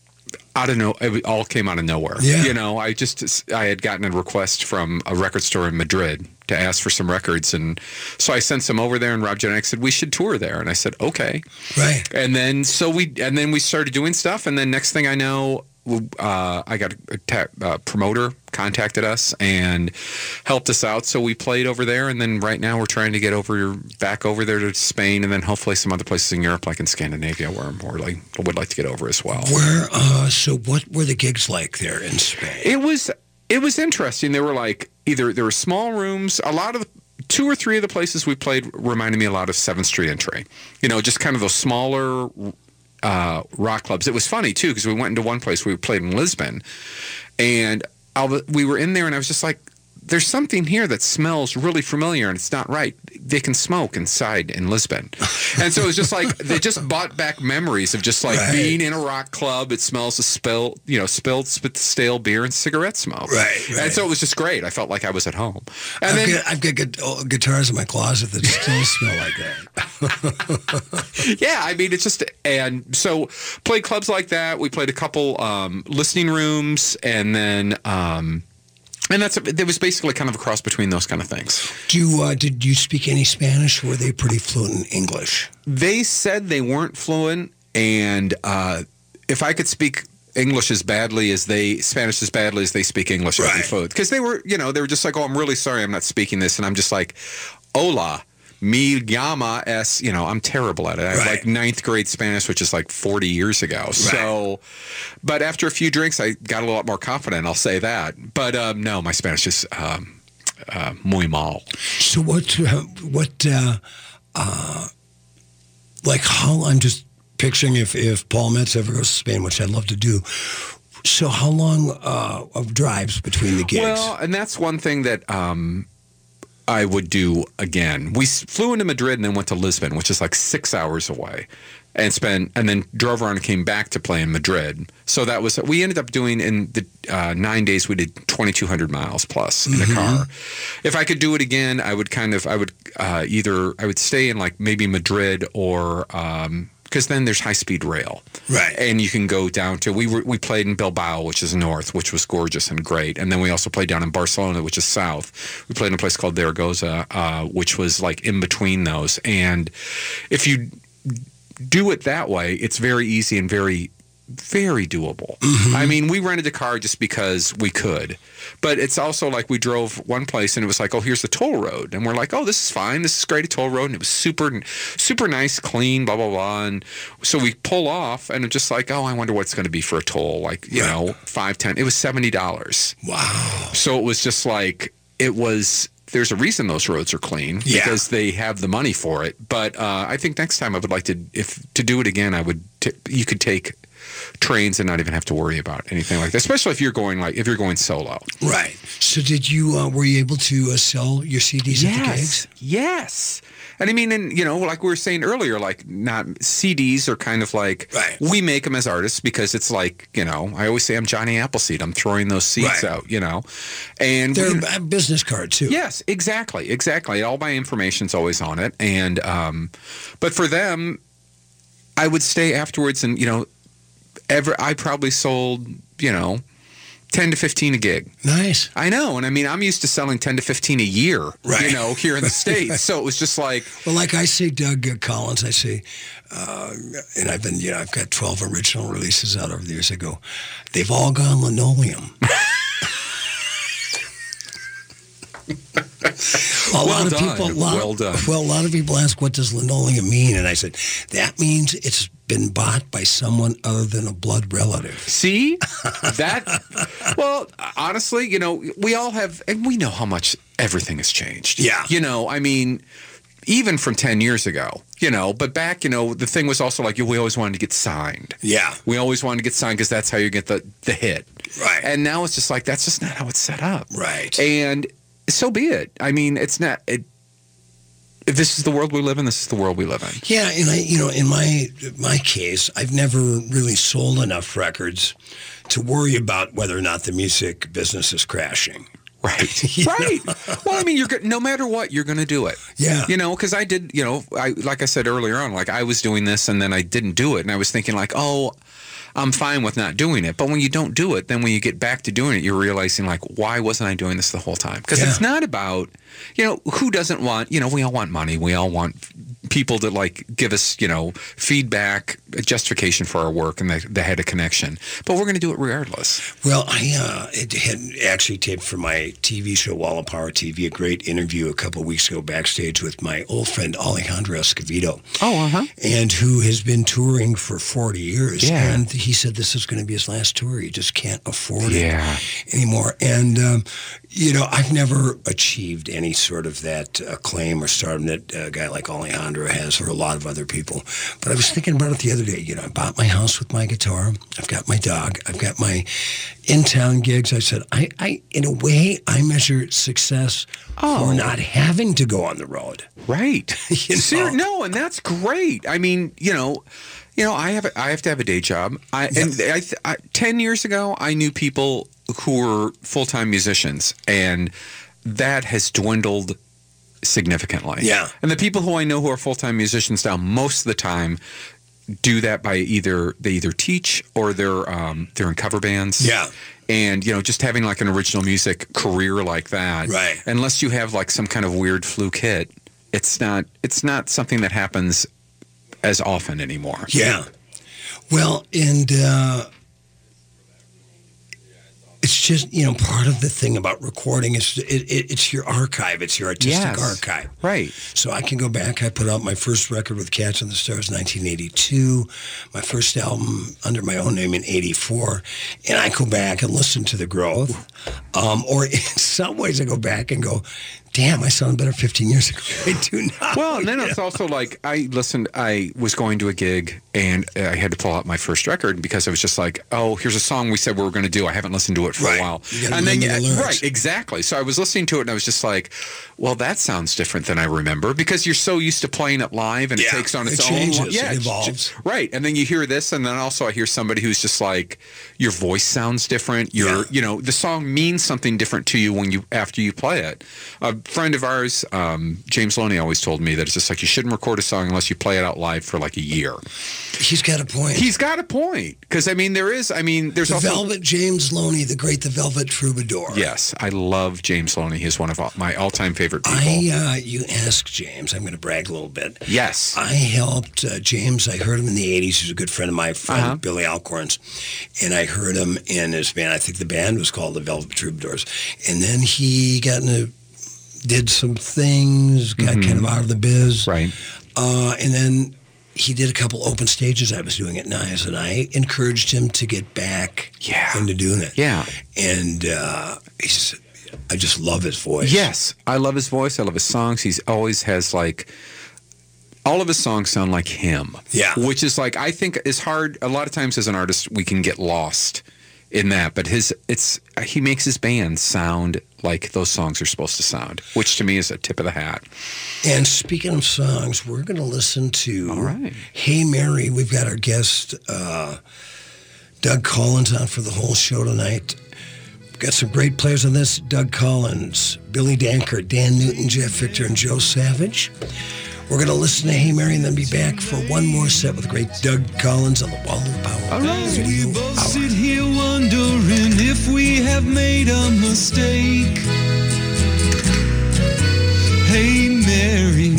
out of no, it all came out of nowhere. Yeah. You know, I just I had gotten a request from a record store in Madrid to ask for some records, and so I sent some over there. And Rob Janek said we should tour there, and I said okay. Right. And then so we and then we started doing stuff, and then next thing I know. Uh, I got a ta- uh, promoter contacted us and helped us out, so we played over there. And then right now we're trying to get over back over there to Spain, and then hopefully some other places in Europe, like in Scandinavia, where I'm more like would like to get over as well. Where? Uh, so what were the gigs like there in Spain? It was it was interesting. They were like either there were small rooms. A lot of the two or three of the places we played reminded me a lot of Seventh Street Entry. You know, just kind of those smaller uh, rock clubs. It was funny too because we went into one place we played in Lisbon, and all we were in there, and I was just like. There's something here that smells really familiar, and it's not right. They can smoke inside in Lisbon, and so it was just like they just bought back memories of just like Right. being in a rock club. It smells of spilled, you know, spilled sp- stale beer and cigarette smoke. Right, And so it was just great. I felt like I was at home. And I've, then got, I've got oh, guitars in my closet that still smell like that. yeah, I mean, it's just and so played clubs like that. We played a couple um, listening rooms, and then um, and that's it was basically kind of a cross between those kind of things. Do you, uh, did you speak any Spanish? Or were they pretty fluent in English? They said they weren't fluent, and uh, if I could speak English as badly as they Spanish as badly as they speak English, I'd be fluent. Because they were, you know, they were just like, "Oh, I'm really sorry, I'm not speaking this," and I'm just like, "Hola." Me llama es, you know, I'm terrible at it. I have like ninth grade Spanish, which is like 40 years ago. So, but after a few drinks, I got a lot more confident. I'll say that. But um, no, my Spanish is um, uh, muy mal. So what? Uh, what? Uh, uh, like how? I'm just picturing if if Paul Metsa ever goes to Spain, which I'd love to do. So how long uh, of drives between the gigs? Well, and that's one thing that um, I would do again. We flew into Madrid and then went to Lisbon, which is like six hours away, and spent and then drove around and came back to play in Madrid. So that was we ended up doing in the uh, nine days we did twenty two hundred miles plus in a Mhm. car. If I could do it again, I would kind of I would uh, either I would stay in like maybe Madrid or. Um, because then there's high speed rail, right? And you can go down to we were we played in Bilbao, which is north, which was gorgeous and great, and then we also played down in Barcelona, which is south. We played in a place called Zaragoza, uh, which was like in between those. And if you do it that way, it's very easy and very very doable. I mean, we rented a car just because we could. But it's also like we drove one place and it was like, oh, here's the toll road. And we're like, oh, this is fine. This is great, a toll road. And it was super, super nice, clean, blah, blah, blah. And so we pull off and it's just like, oh, I wonder what's going to be for a toll. Like, you know, five, ten. It was $70. Wow. So it was just like, it was. There's a reason those roads are clean Yeah. because they have the money for it. But uh, I think next time I would like to, if to do it again, I would. T- you could take trains and not even have to worry about anything like that. Especially if you're going like if you're going solo. Right. So did you? Uh, were you able to uh, sell your CDs at the gigs? Yes. And I mean, and you know, like we were saying earlier, like not CDs are kind of like we make them as artists because it's like you know I always say I'm Johnny Appleseed. I'm throwing those seeds Right. out, you know, and They're we- a business card too. Yes, exactly, exactly. All my information's always on it, and um, but for them, I would stay afterwards, and you know, ever I probably sold you know 10 to 15 a gig. Nice. I know. And I mean, I'm used to selling 10 to 15 a year, Right. you know, here in the States. So it was just like, Well, like I see Doug Collins, I see, uh, and I've been, you know, I've got 12 original releases out over the years. ago. they've all gone linoleum. a Well lot of done. people, lot, Well done. Well, a lot of people ask, what does linoleum mean? And I said, that means it's been bought by someone other than a blood relative. see that? well, honestly, you know, we all have, and we know how much everything has changed. Yeah. You know, I mean, even from 10 years ago, you know, but back, you know, the thing was also like, we always wanted to get signed. Yeah. We always wanted to get signed because that's how you get the, the hit. Right. And now it's just like, that's just not how it's set up. Right. And so be it. I mean, it's not, it, if this is the world we live in, this is the world we live in. Yeah, and I, you know, in my my case, I've never really sold enough records to worry about whether or not the music business is crashing. Right. right. Well, I mean, you're no matter what, you're going to do it. Yeah. You know, because I did. You know, I like I said earlier on, like I was doing this and then I didn't do it, and I was thinking like, oh. I'm fine with not doing it, but when you don't do it, then when you get back to doing it, you're realizing like, why wasn't I doing this the whole time? Because it's not about, you know, who doesn't want, you know, we all want money, we all want people to like give us, you know, feedback, justification for our work, and they, they had a connection. But we're going to do it regardless. Well, I uh, it had actually taped for my TV show Wall of Power TV a great interview a couple of weeks ago backstage with my old friend Alejandro Escovedo. Oh, uh huh. And who has been touring for 40 years. Yeah. And he said this is going to be his last tour. He just can't afford Yeah. it anymore. And, um, you know, I've never achieved any sort of that acclaim or stardom that a guy like Alejandro has or a lot of other people. But I was thinking about it the other day. You know, I bought my house with my guitar. I've got my dog. I've got my in-town gigs. I said, I, I in a way, I measure success for oh. not having to go on the road. Right. You know? Ser- no, and that's great. I mean, you know, you know, I have a, I have to have a day job. I and I, I ten years ago, I knew people who were full time musicians, and that has dwindled significantly. Yeah. And the people who I know who are full time musicians now, most of the time, do that by either they either teach or they're um, they're in cover bands. Yeah. And you know, just having like an original music career like that, Right. Unless you have like some kind of weird fluke hit, it's not it's not something that happens as often anymore. Yeah. Well, and uh, it's just you know part of the thing about recording is it, it, it's your archive, it's your artistic Yes. archive. Right. So I can go back. I put out my first record with Cats on the Stars, 1982. My first album under my own name in '84, and I go back and listen to the growth. Um, or in some ways, I go back and go, "Damn, I sound better 15 years ago." than I do now. Well, and then it's also like I listened. I was going to a gig and I had to pull out my first record because I was just like, "Oh, here's a song we said we were going to do. I haven't listened to it for Right. a while." And then, the right, exactly. So I was listening to it and I was just like, "Well, that sounds different than I remember," because you're so used to playing it live and Yeah, it takes on it its changes, own. it Yeah, evolves. Right, and then you hear this, and then also I hear somebody who's just like, "Your voice sounds different. Your, Yeah. you know, the song means something different to you when you after you play it." A friend of ours, um, James Loney, always told me that it's just like you shouldn't record a song unless you play it out live for like a year. He's got a point. He's got a point because I mean there is, I mean there's the also Velvet James Loney, the great, the Velvet Troubadour. yes, I love James Loney. He's one of all, my all-time favorite people. I, uh, you ask James, I'm going to brag a little bit. yes, I helped uh, James. I heard him in the 80s. He's a good friend of my friend, Uh-huh. Billy Alcorns. And I heard him in his band. I think the band was called the Velvet Troubadours. And then he got into, did some things, got Mhm. kind of out of the biz. right. Uh, and then he did a couple open stages I was doing at Nice. And I encouraged him to get back Yeah. into doing it. Yeah. And uh, he's, I just love his voice. Yes, I love his voice. I love his songs. He's always has like all of his songs sound like him. Yeah. which is like I think is hard. A lot of times as an artist, we can get lost in that. But his it's he makes his band sound like those songs are supposed to sound, which to me is a tip of the hat. And speaking of songs, we're going to listen to right. Hey Mary. We've got our guest, uh, Doug Collins, on for the whole show tonight. We've got some great players on this Doug Collins, Billy Danker, Dan Newton, Jeff Victor, and Joe Savage. We're going to listen to Hey Mary and then be back for one more set with the great Doug Collins on the Wall of Power. As we both sit here wondering if we have made a mistake. Hey Mary,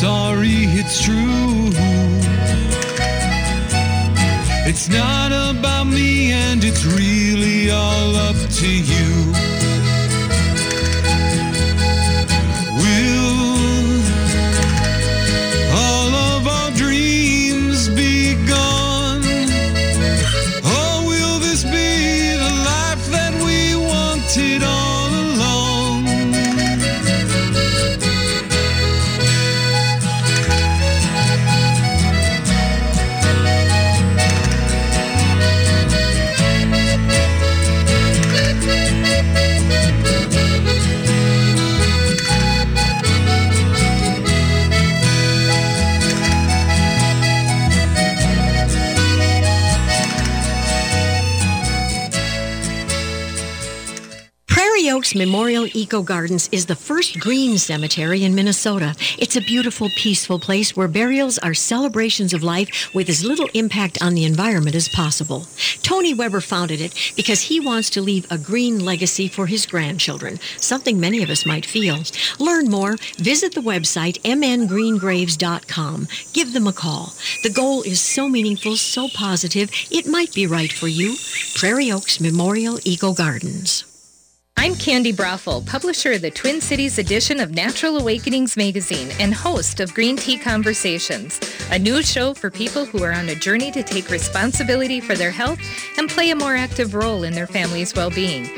sorry it's true. It's not about me and it's really all up to you. Memorial Eco Gardens is the first green cemetery in Minnesota. It's a beautiful, peaceful place where burials are celebrations of life with as little impact on the environment as possible. Tony Weber founded it because he wants to leave a green legacy for his grandchildren, something many of us might feel. Learn more, visit the website mngreengraves.com. Give them a call. The goal is so meaningful, so positive, it might be right for you. Prairie Oaks Memorial Eco Gardens. I'm Candi Broeffle, publisher of the Twin Cities edition of Natural Awakenings magazine and host of Green Tea Conversations, a new show for people who are on a journey to take responsibility for their health and play a more active role in their family's well-being.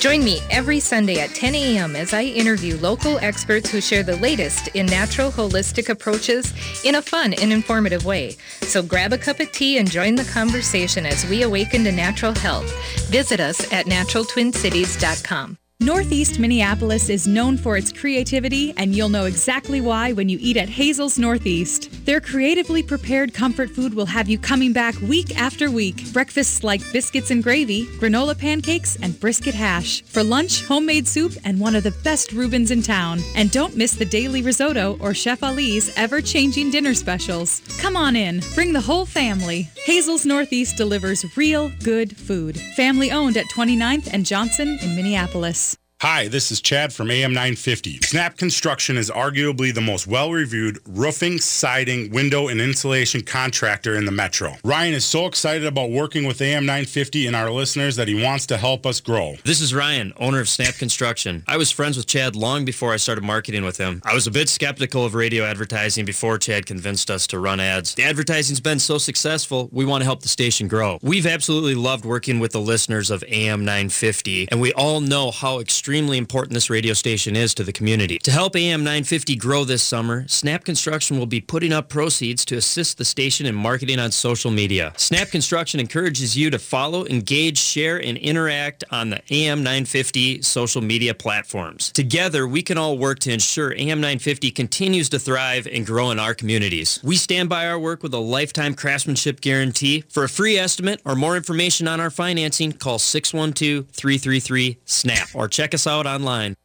Join me every Sunday at 10 a.m. as I interview local experts who share the latest in natural holistic approaches in a fun and informative way. So grab a cup of tea and join the conversation as we awaken to natural health. Visit us at naturaltwincities.com. Northeast Minneapolis is known for its creativity, and you'll know exactly why when you eat at Hazel's Northeast. Their creatively prepared comfort food will have you coming back week after week. Breakfasts like biscuits and gravy, granola pancakes, and brisket hash. For lunch, homemade soup and one of the best Reubens in town. And don't miss the daily risotto or Chef Ali's ever changing dinner specials. Come on in, bring the whole family. Hazel's Northeast delivers real good food. Family owned at 29th and Johnson in Minneapolis. Hi, this is Chad from AM 950. Snap Construction is arguably the most well reviewed roofing, siding, window, and insulation contractor in the metro. Ryan is so excited about working with AM 950 and our listeners that he wants to help us grow. This is Ryan, owner of Snap Construction. I was friends with Chad long before I started marketing with him. I was a bit skeptical of radio advertising before Chad convinced us to run ads. The advertising's been so successful, we want to help the station grow. We've absolutely loved working with the listeners of AM 950, and we all know how extremely important this radio station is to the community. To help AM 950 grow this summer, Snap Construction will be putting up proceeds to assist the station in marketing on social media. Snap Construction encourages you to follow, engage, share, and interact on the AM 950 social media platforms. Together, we can all work to ensure AM 950 continues to thrive and grow in our communities. We stand by our work with a lifetime craftsmanship guarantee. For a free estimate or more information on our financing, call 612-333-SNAP or check us out online.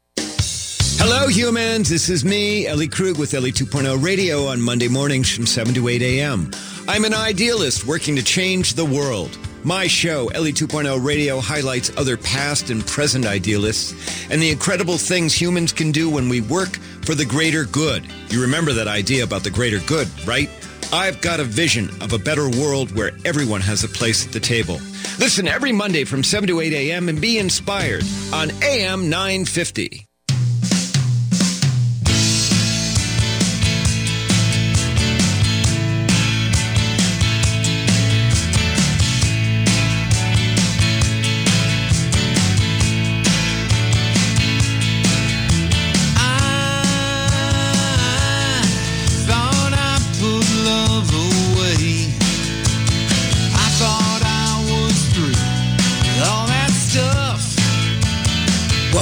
Hello, humans. This is me, Ellie Krug with Ellie 2.0 Radio on Monday mornings from 7 to 8 a.m. I'm an idealist working to change the world. My show, Ellie 2.0 Radio, highlights other past and present idealists and the incredible things humans can do when we work for the greater good. You remember that idea about the greater good, right? I've got a vision of a better world where everyone has a place at the table. Listen every Monday from 7 to 8 a.m. and be inspired on AM 950.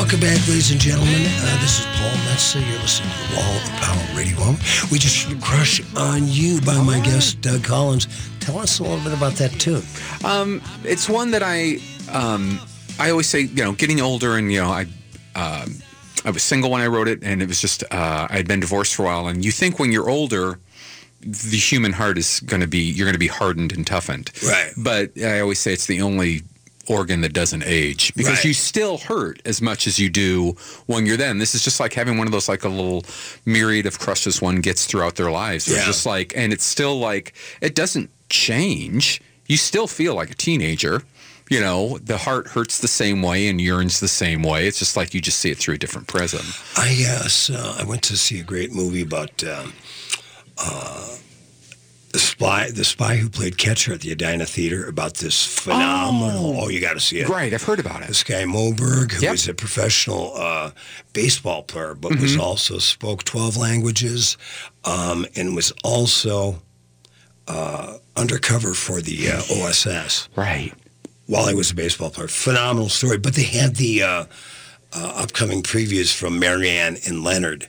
Welcome back, ladies and gentlemen. Uh, this is Paul Metsa. You're listening to the Wall of Power Radio Hour. We just Crush on You by my guest, Doug Collins. Tell us a little bit about that tune. Um, it's one that I um, I always say, you know, getting older and you know, I um, I was single when I wrote it, and it was just uh, I had been divorced for a while. And you think when you're older, the human heart is going to be you're going to be hardened and toughened. Right. But I always say it's the only organ that doesn't age because Right. you still hurt as much as you do when you're then. This is just like having one of those like a little myriad of crushes one gets throughout their lives. It's Yeah. just like and it's still like it doesn't change. You still feel like a teenager. You know, the heart hurts the same way and yearns the same way. It's just like you just see it through a different prism. I uh, I went to see a great movie about um, uh, the spy, the spy who played catcher at the Edina Theater. About this phenomenal. Oh, you got to see it. Right, I've heard about it. This guy Moe Berg, who Yep. was a professional uh, baseball player, but was Mhm. also spoke twelve languages, um, and was also uh, undercover for the uh, OSS. Right. While he was a baseball player, phenomenal story. But they had the uh, upcoming previews from Marianne and Leonard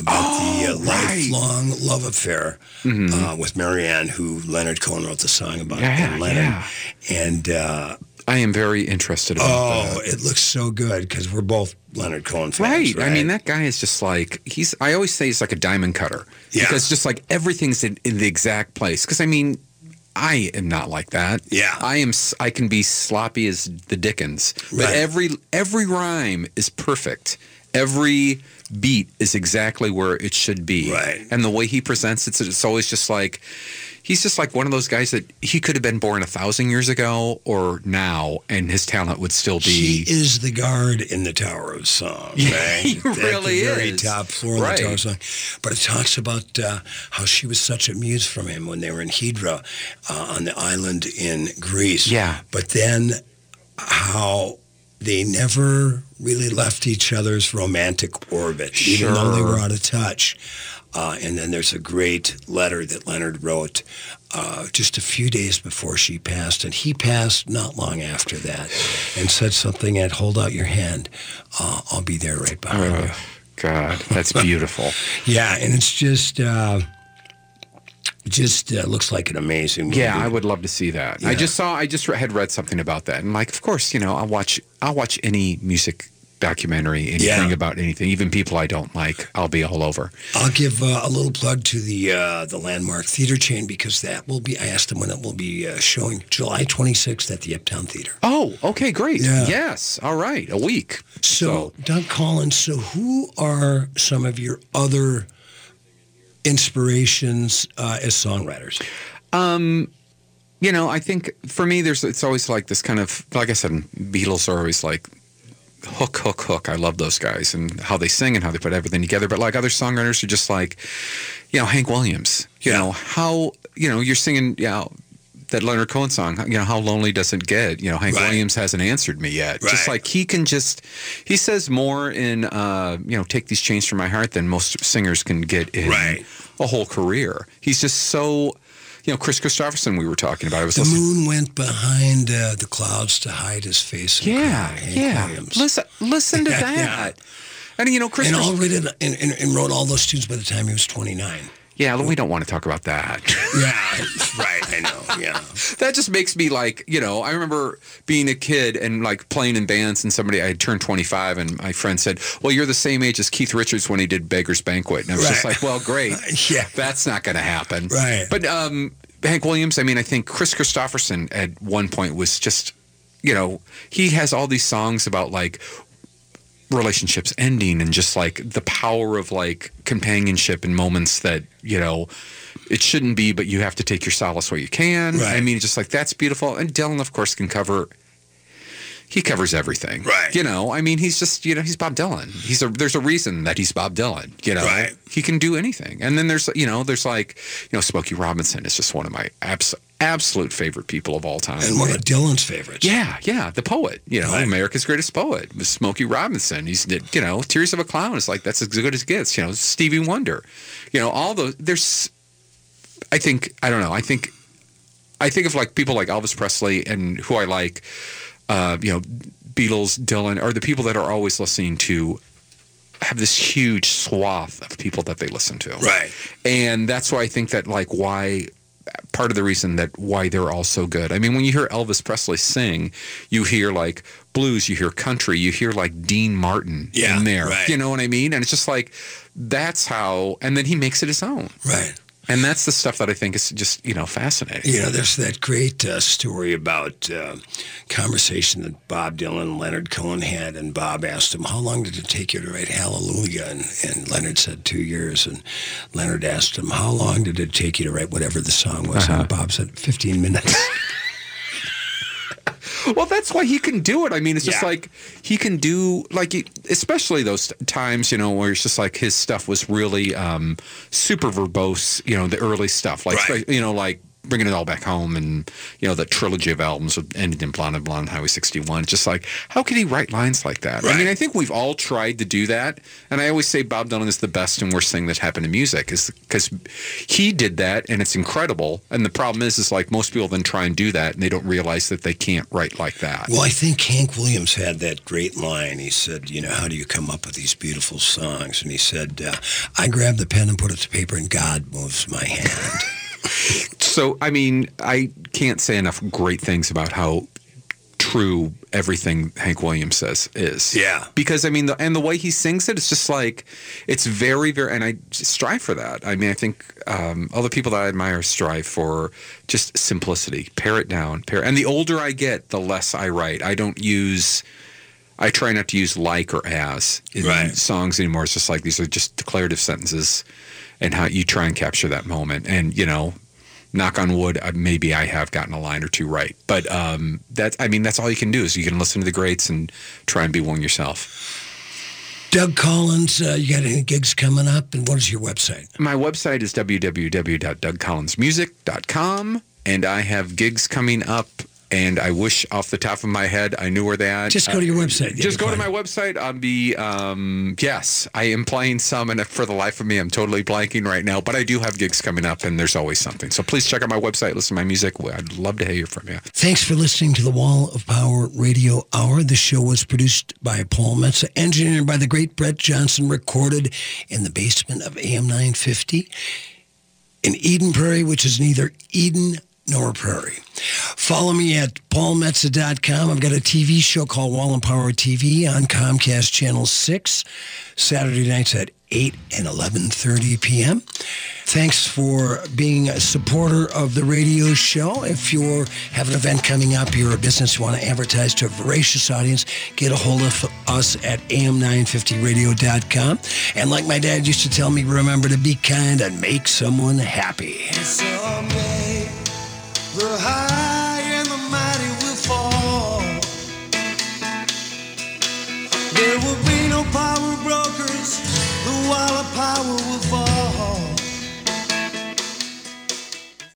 about the uh, lifelong love affair uh, with Marianne, who Leonard Cohen wrote the song about. Yeah, and Leonard. yeah. And uh, I am very interested about oh, that. it looks so good because we're both Leonard Cohen fans. Right. Right. I mean, that guy is just like he's. I always say he's like a diamond cutter. Yeah. Because just like everything's in, in the exact place. Because I mean, I am not like that. Yeah. I am. I can be sloppy as the Dickens, but Right. every every rhyme is perfect. Every beat is exactly where it should be. Right. And the way he presents it, it's always just like. He's just like one of those guys that he could have been born a thousand years ago or now, and his talent would still be. He is the guard in the Tower of Song. Yeah, right? he At the really very is. top floor Right. of the Tower of Song. But it talks about uh, how she was such a muse from him when they were in Hydra uh, on the island in Greece. Yeah. But then how they never really left each other's romantic orbit, even though they were out of touch. Uh, and then there's a great letter that Leonard wrote uh, just a few days before she passed, and he passed not long after that, and said something at "Hold out your hand, uh, I'll be there right behind you." Oh, God, that's beautiful. Yeah, and it's just uh, just uh, looks like an amazing movie. Yeah, I would love to see that. I just saw. I just had read something about that, and like, of course, you know, I'll watch. I'll watch any music documentary, anything Yeah. about anything, even people I don't like. I'll be all over. I'll give uh, a little plug to the uh, the Landmark Theater chain because that will be. I asked them when it will be uh, showing July 26th at the Uptown Theater. Oh, okay, great. Yeah. Yes, all right, a week. So, Doug Collins, so who are some of your other inspirations uh, as songwriters? Um, you know, I think for me, there's it's always like this kind of like I said, Beatles are always like hook, hook, hook. I love those guys and how they sing and how they put everything together. But like other songwriters are just like, you know, Hank Williams. You know how you know you're singing, you know. That Leonard Cohen song, you know, how lonely does it get? You know, Hank Right. Williams hasn't answered me yet. Just like he can just, he says more in, uh, you know, take these chains from my heart than most singers can get in Right. a whole career. He's just so, you know, Kris Kristofferson. We were talking about. I was The listening. moon went behind uh, the clouds to hide his face. and Yeah. Hank yeah. Williams. Listen, listen to that. yeah. And you know, Kris. and Chris- all written and, and, and wrote all those tunes by the time he was 29. Yeah, we don't want to talk about that. Yeah, right. I know. Yeah. that just makes me like, you know, I remember being a kid and like playing in bands, and somebody I had turned 25, and my friend said, "Well, you're the same age as Keith Richards when he did Beggar's Banquet," and I was just like, "Well, great. Yeah. that's not going to happen." Right. But um, Hank Williams, I mean, I think Kris Kristofferson at one point was just, you know, he has all these songs about like relationships ending and just like the power of like companionship in moments that you know it shouldn't be but you have to take your solace where you can Right. i mean just like that's beautiful and dylan of course can cover he covers everything Right. you know i mean he's just you know he's bob dylan he's a there's a reason that he's bob dylan you know Right. he can do anything and then there's you know there's like you know smokey robinson is just one of my abs- absolute favorite people of all time And one of Dylan's favorites. yeah, yeah, the poet. You know, Right. America's greatest poet Smokey Robinson. He's you know, Tears of a Clown is like that's as good as it gets. You know, Stevie Wonder. You know, all those. There's, I think I don't know. I think, I think of like people like Elvis Presley and who I like. Uh, you know, Beatles, Dylan are the people that are always listening to. Have this huge swath of people that they listen to. Right. And that's why I think that like why part of the reason that why they're all so good. I mean, when you hear Elvis Presley sing, you hear like blues, you hear country, you hear like Dean Martin Yeah, in there. right. You know what I mean? And it's just like that's how and then he makes it his own. Right. And that's the stuff that I think is just, you know, fascinating. You know, there's that great uh, story about uh, conversation that Bob Dylan and Leonard Cohen had, and Bob asked him, "How long did it take you to write Hallelujah?" And, and Leonard said, two years." And Leonard asked him, "How long did it take you to write whatever the song was?" Uh-huh. And Bob said, 15 minutes." Well, that's why he can do it. I mean, it's just Yeah. like he can do like, especially those times, you know, where it's just like his stuff was really um, super verbose. You know, the early stuff, like Right. you know, like bringing it all back home, and you know, the trilogy of albums ended in Blonde on Blonde Highway 61. It's just like, how could he write lines like that? I mean, I think we've all tried to do that, and I always say Bob Dylan is the best and worst thing that happened to music, is because he did that, and it's incredible. And the problem is, is like most people then try and do that, and they don't realize that they can't write like that. Well, I think Hank Williams had that great line. He said, you know, how do you come up with these beautiful songs? And he said, uh, I grab the pen and put it to paper, and God moves my hand. So, I mean, I can't say enough great things about how true everything Hank Williams says is. Yeah. Because I mean, the, and the way he sings it, it's just like, it's very, very, and I strive for that. I mean, I think um, other people that I admire strive for just simplicity, pare it down, pare. And the older I get, the less I write. I don't use. I try not to use like or as in Right. songs anymore. It's just like these are just declarative sentences, and how you try and capture that moment. And you know, knock on wood, uh, maybe I have gotten a line or two right. But um, that's, I mean, that's all you can do is you can listen to the greats and try and be one yourself. Doug Collins, uh, you got any gigs coming up? And what is your website? My website is www.dougcollinsmusic.com, and I have gigs coming up. And I wish off the top of my head I knew where they at. Just go to your website. Just go to my website. I'll be um, yes, I am playing some, and for the life of me, I'm totally blanking right now. But I do have gigs coming up, and there's always something. So please check out my website, listen to my music. I'd love to hear from you. Thanks for listening to the Wall of Power Radio Hour. The show was produced by Paul Metsa, engineered by the great Brett Johnson, recorded in the basement of AM 950 in Eden Prairie, which is neither Eden nor Prairie. Follow me at paulmetsa.com. I've got a TV show called Wall of Power TV on Comcast Channel 6, Saturday nights at 8 and 11.30 p.m. Thanks for being a supporter of the radio show. If you have an event coming up, you're a business, you want to advertise to a voracious audience, get a hold of us at am950radio.com. And like my dad used to tell me, remember to be kind and make someone happy. Someday the high and the mighty will fall. There will be no power brokers. The wall of power will fall.